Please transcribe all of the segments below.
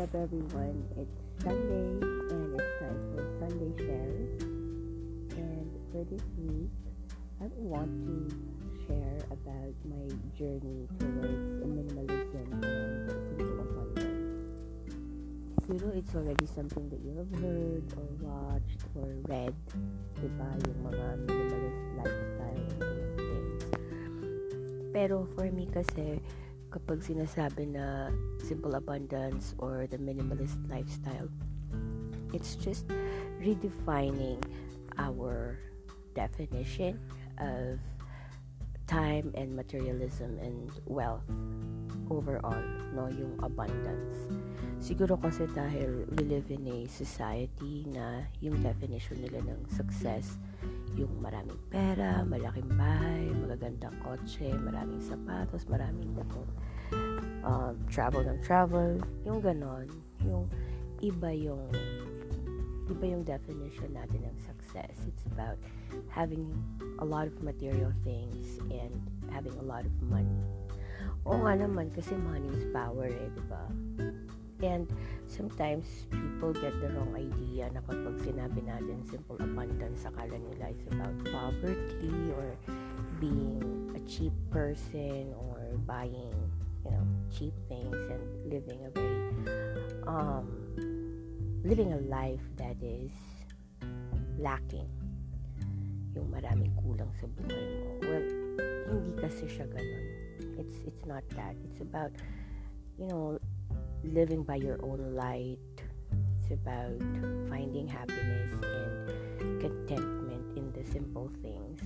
up, everyone? It's Sunday and it's time for Sunday shares. And for this week, I want to share about my journey towards minimalism and simple abundance. Siguro it's already something that you have heard or watched or read, diba? Yung mga minimalist lifestyle and things. Pero for me kasi, kapag sinasabi na simple abundance or the minimalist lifestyle, it's just redefining our definition of time and materialism and wealth overall, no, yung abundance. Siguro kasi dahil we live in a society na yung definition nila ng success yung maraming pera, malaking bahay, magagandang kotse, maraming sapatos, maraming ganun. Um, travel ng travel, yung ganon, yung iba yung iba yung definition natin ng success. It's about having a lot of material things and having a lot of money. Oo nga naman, kasi money is power eh, di ba? And sometimes people get the wrong idea na kapag sinabi natin simple abundance, akala nila it's about poverty or being a cheap person or buying, you know, cheap things and living a very um living a life that is lacking. Yung maraming kulang sa buhay mo. Well, hindi kasi siya ganun. It's it's not that. It's about you know, living by your own light. It's about finding happiness and contentment in the simple things.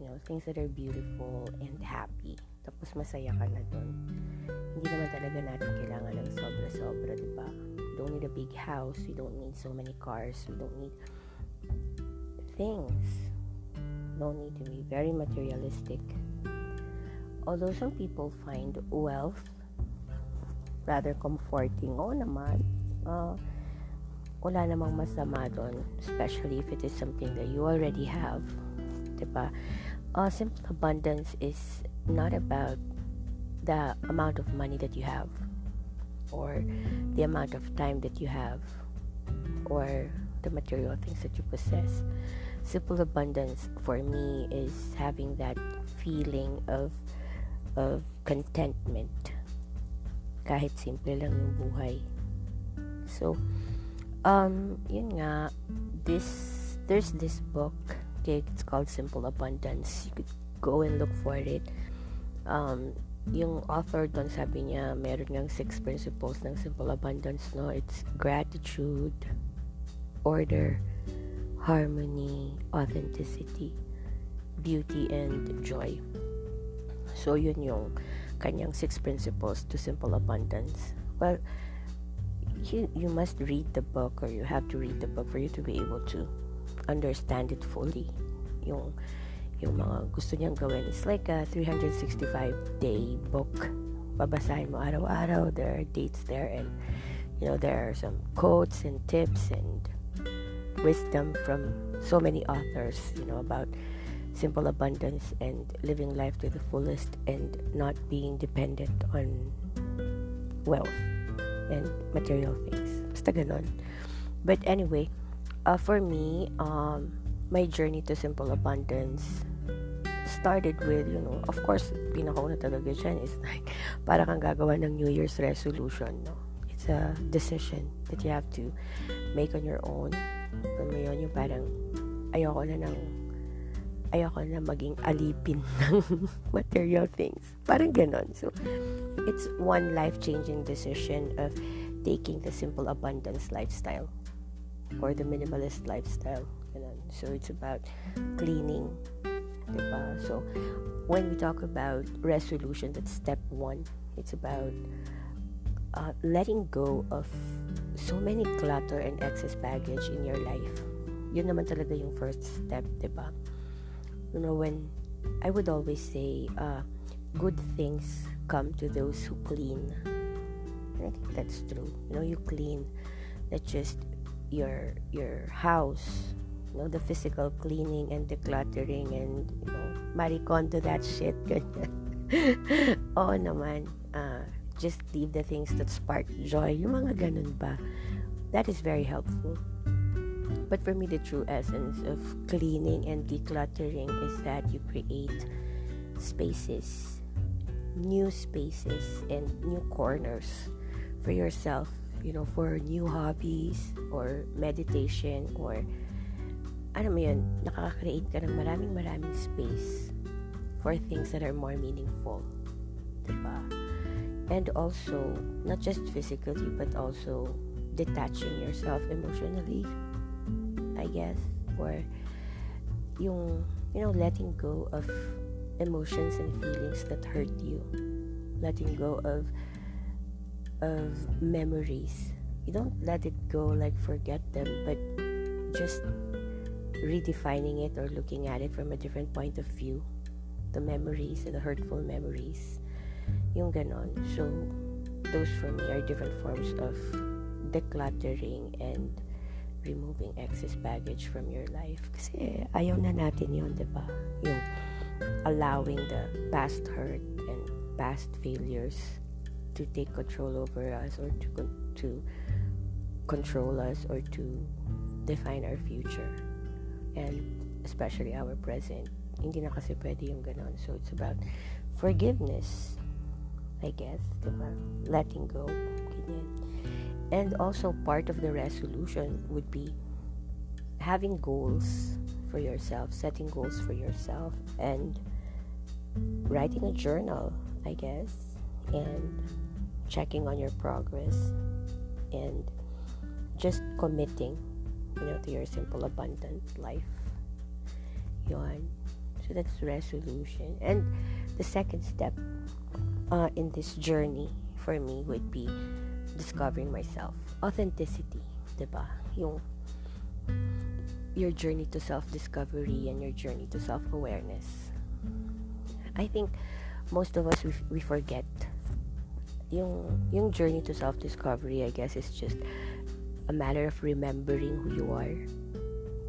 You know, things that are beautiful and happy. Tapos masaya ka na dun. Hindi naman talaga natin kailangan ng sobra-sobra, di ba? You don't need a big house. We don't need so many cars. We don't need things. No need to be very materialistic. Although some people find wealth rather comforting. Oo naman. Uh, wala namang masama doon. Especially if it is something that you already have. Diba? Uh, simple abundance is not about the amount of money that you have or the amount of time that you have or the material things that you possess. Simple abundance for me is having that feeling of of contentment kahit simple lang yung buhay. So, um, yun nga, this, there's this book, okay, it's called Simple Abundance. You could go and look for it. Um, yung author doon sabi niya, meron niyang six principles ng simple abundance, no? It's gratitude, order, harmony, authenticity, beauty, and joy. So, yun yung kanyang six principles to simple abundance. Well, you, you must read the book or you have to read the book for you to be able to understand it fully. Yung, yung mga gusto niyang gawin. It's like a 365 day book. Babasahin mo araw-araw. There are dates there and you know, there are some quotes and tips and wisdom from so many authors, you know, about simple abundance and living life to the fullest and not being dependent on wealth and material things. Basta ganon. But anyway, uh, for me, um, my journey to simple abundance started with, you know, of course, pinakauna talaga dyan is like, para kang gagawa ng New Year's resolution, no? It's a decision that you have to make on your own. Alam mo yun, yung parang, ayoko na ng ayoko na maging alipin ng material things. Parang ganon. So, it's one life-changing decision of taking the simple abundance lifestyle or the minimalist lifestyle. Ganon. So, it's about cleaning. Diba? So, when we talk about resolution, that's step one. It's about uh, letting go of so many clutter and excess baggage in your life. Yun naman talaga yung first step, diba? You know when I would always say uh, good things come to those who clean and I think that's true you know you clean not just your your house you know the physical cleaning and decluttering and you know maricon to that shit oo naman uh, just leave the things that spark joy. Yung mga ganun ba. That is very helpful. But for me, the true essence of cleaning and decluttering is that you create spaces, new spaces, and new corners for yourself, you know, for new hobbies or meditation or ano mo yun, nakaka-create ka ng maraming maraming space for things that are more meaningful. Diba? And also, not just physically, but also detaching yourself emotionally, I guess, or yung, you know, letting go of emotions and feelings that hurt you, letting go of of memories. You don't let it go like forget them, but just redefining it or looking at it from a different point of view. The memories, the hurtful memories. Yung ganon. So, those for me are different forms of decluttering and removing excess baggage from your life. Kasi ayaw na natin yun, di ba? Yung allowing the past hurt and past failures to take control over us or to, to control us or to define our future. and especially our present. Hindi na kasi pwede yung ganon. So, it's about forgiveness, I guess, diba? Letting go. And also, part of the resolution would be having goals for yourself, setting goals for yourself, and writing a journal, I guess, and checking on your progress, and just committing you know, to your simple abundant life. Yon. So that's resolution. And the second step uh, in this journey for me would be discovering myself. Authenticity, diba? Yung your journey to self-discovery and your journey to self-awareness. I think most of us we, we forget yung yung journey to self-discovery I guess is just a matter of remembering who you are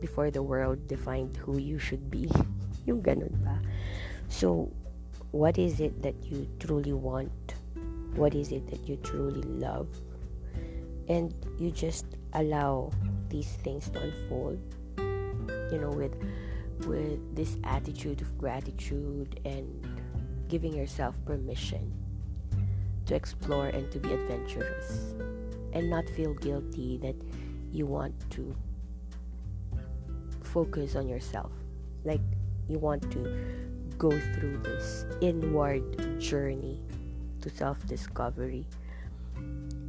before the world defined who you should be. yung ganun ba? So, what is it that you truly want? What is it that you truly love? And you just allow these things to unfold, you know, with with this attitude of gratitude and giving yourself permission to explore and to be adventurous and not feel guilty that you want to focus on yourself. Like you want to go through this inward journey to self discovery.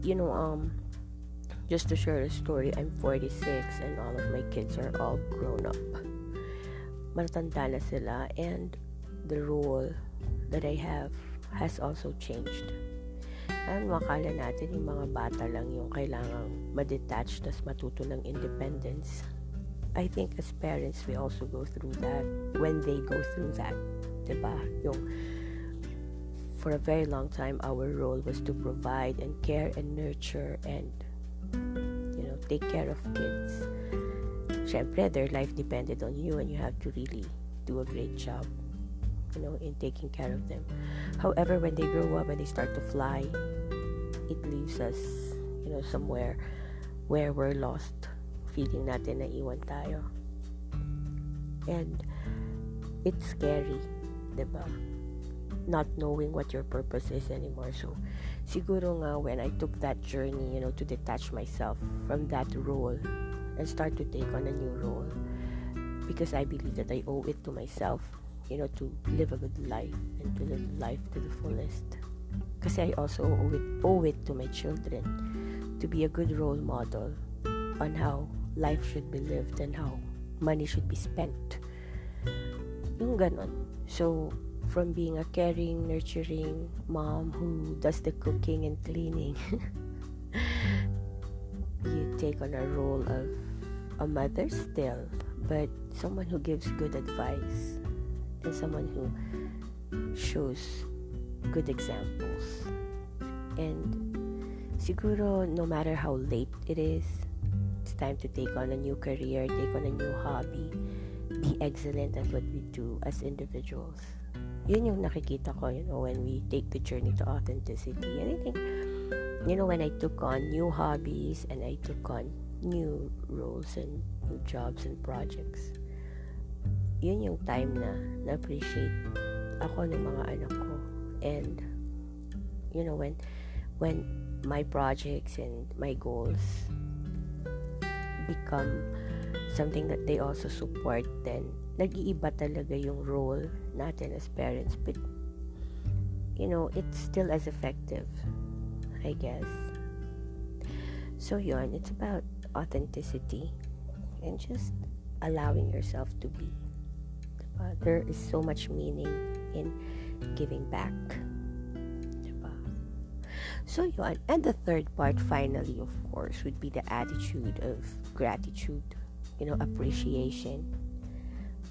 You know, um, just to share a story, I'm 46 and all of my kids are all grown up. Matanda na sila and the role that I have has also changed Ano, makala natin yung mga bata lang yung kailangang ma-detach tas matuto ng independence. I think as parents, we also go through that when they go through that. Diba? Yung for a very long time, our role was to provide and care and nurture and you know, take care of kids. Siyempre, their life depended on you and you have to really do a great job you know, in taking care of them. However, when they grow up and they start to fly, it leaves us, you know, somewhere where we're lost. Feeling natin na iwan tayo. And it's scary, diba? Not knowing what your purpose is anymore. So, siguro nga when I took that journey, you know, to detach myself from that role and start to take on a new role because I believe that I owe it to myself you know, to live a good life and to live life to the fullest. Because I also owe it, owe it to my children to be a good role model on how life should be lived and how money should be spent. Yung ganon. So, from being a caring, nurturing mom who does the cooking and cleaning, you take on a role of a mother still, but someone who gives good advice and someone who shows good examples. And siguro no matter how late it is, it's time to take on a new career, take on a new hobby, be excellent at what we do as individuals. Yun yung nakikita ko, you know, when we take the journey to authenticity. And I think, you know, when I took on new hobbies and I took on new roles and new jobs and projects, yun yung time na na-appreciate ako ng mga anak ko. And, you know, when, when my projects and my goals become something that they also support, then nag-iiba talaga yung role natin as parents. But, you know, it's still as effective, I guess. So, yun, it's about authenticity and just allowing yourself to be. Diba? There is so much meaning in giving back. Diba? So, yun. And the third part, finally, of course, would be the attitude of gratitude, you know, appreciation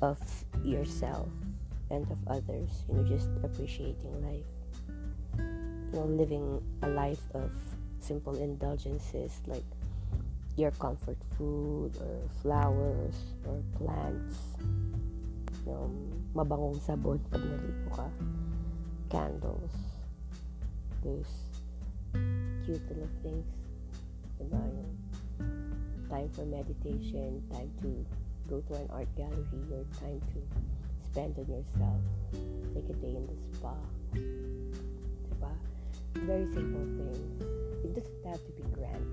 of yourself and of others. You know, just appreciating life. You know, living a life of simple indulgences like your comfort food or flowers or plants. You know, mabangong sabon pag naligo ka. Candles. Those cute little things. Diba? Yung time for meditation, time to go to an art gallery or time to spend on yourself. Take a day in the spa. Diba? Very simple things. It doesn't have to be grand.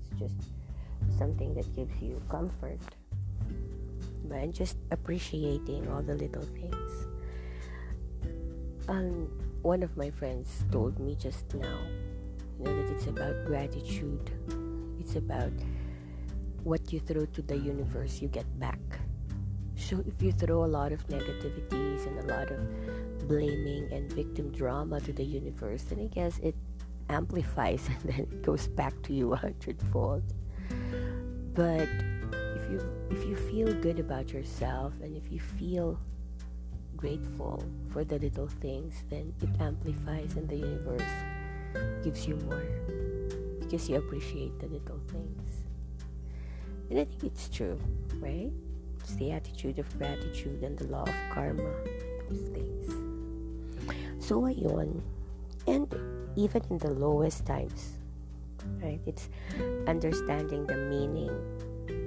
It's just something that gives you comfort. And just appreciating all the little things. Um, one of my friends told me just now, you know, that it's about gratitude. It's about what you throw to the universe, you get back. So if you throw a lot of negativities and a lot of blaming and victim drama to the universe, then I guess it amplifies and then it goes back to you a hundredfold. But if you if you feel good about yourself and if you feel grateful for the little things, then it amplifies and the universe gives you more because you appreciate the little things. And I think it's true, right? It's the attitude of gratitude and the law of karma, those things. So ayun. And even in the lowest times, right? It's understanding the meaning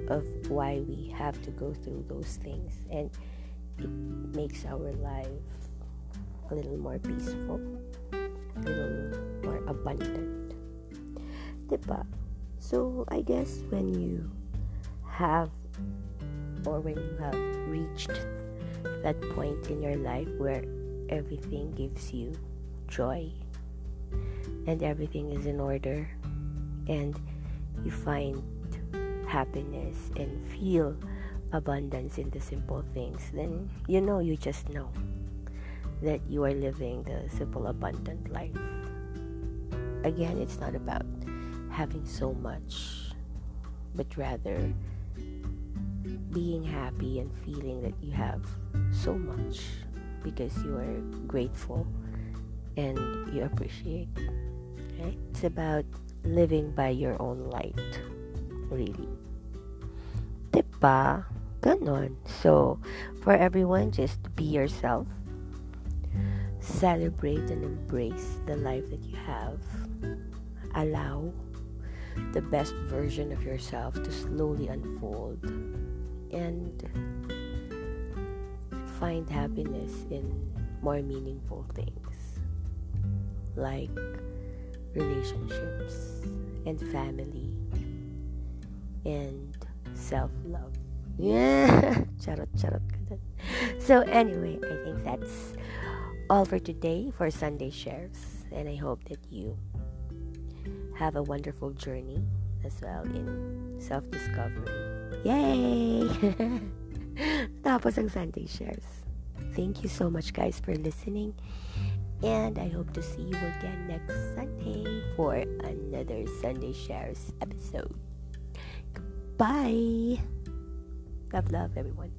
of why we have to go through those things and it makes our life a little more peaceful, a little more abundant. Diba? So I guess when you have or when you have reached that point in your life where everything gives you joy and everything is in order and you find happiness and feel abundance in the simple things then you know you just know that you are living the simple abundant life. Again it's not about having so much but rather being happy and feeling that you have so much because you are grateful and you appreciate. Right? It's about living by your own light. Really. Diba? Ganon. So, for everyone, just be yourself. Celebrate and embrace the life that you have. Allow the best version of yourself to slowly unfold and find happiness in more meaningful things like relationships and family and self-love. Yeah, charot charot So anyway, I think that's all for today for Sunday shares and I hope that you have a wonderful journey as well in self-discovery. Yay! Tapos ang Sunday shares. Thank you so much guys for listening. And I hope to see you again next Sunday for another Sunday Shares episode. Bye. Love, love, everyone.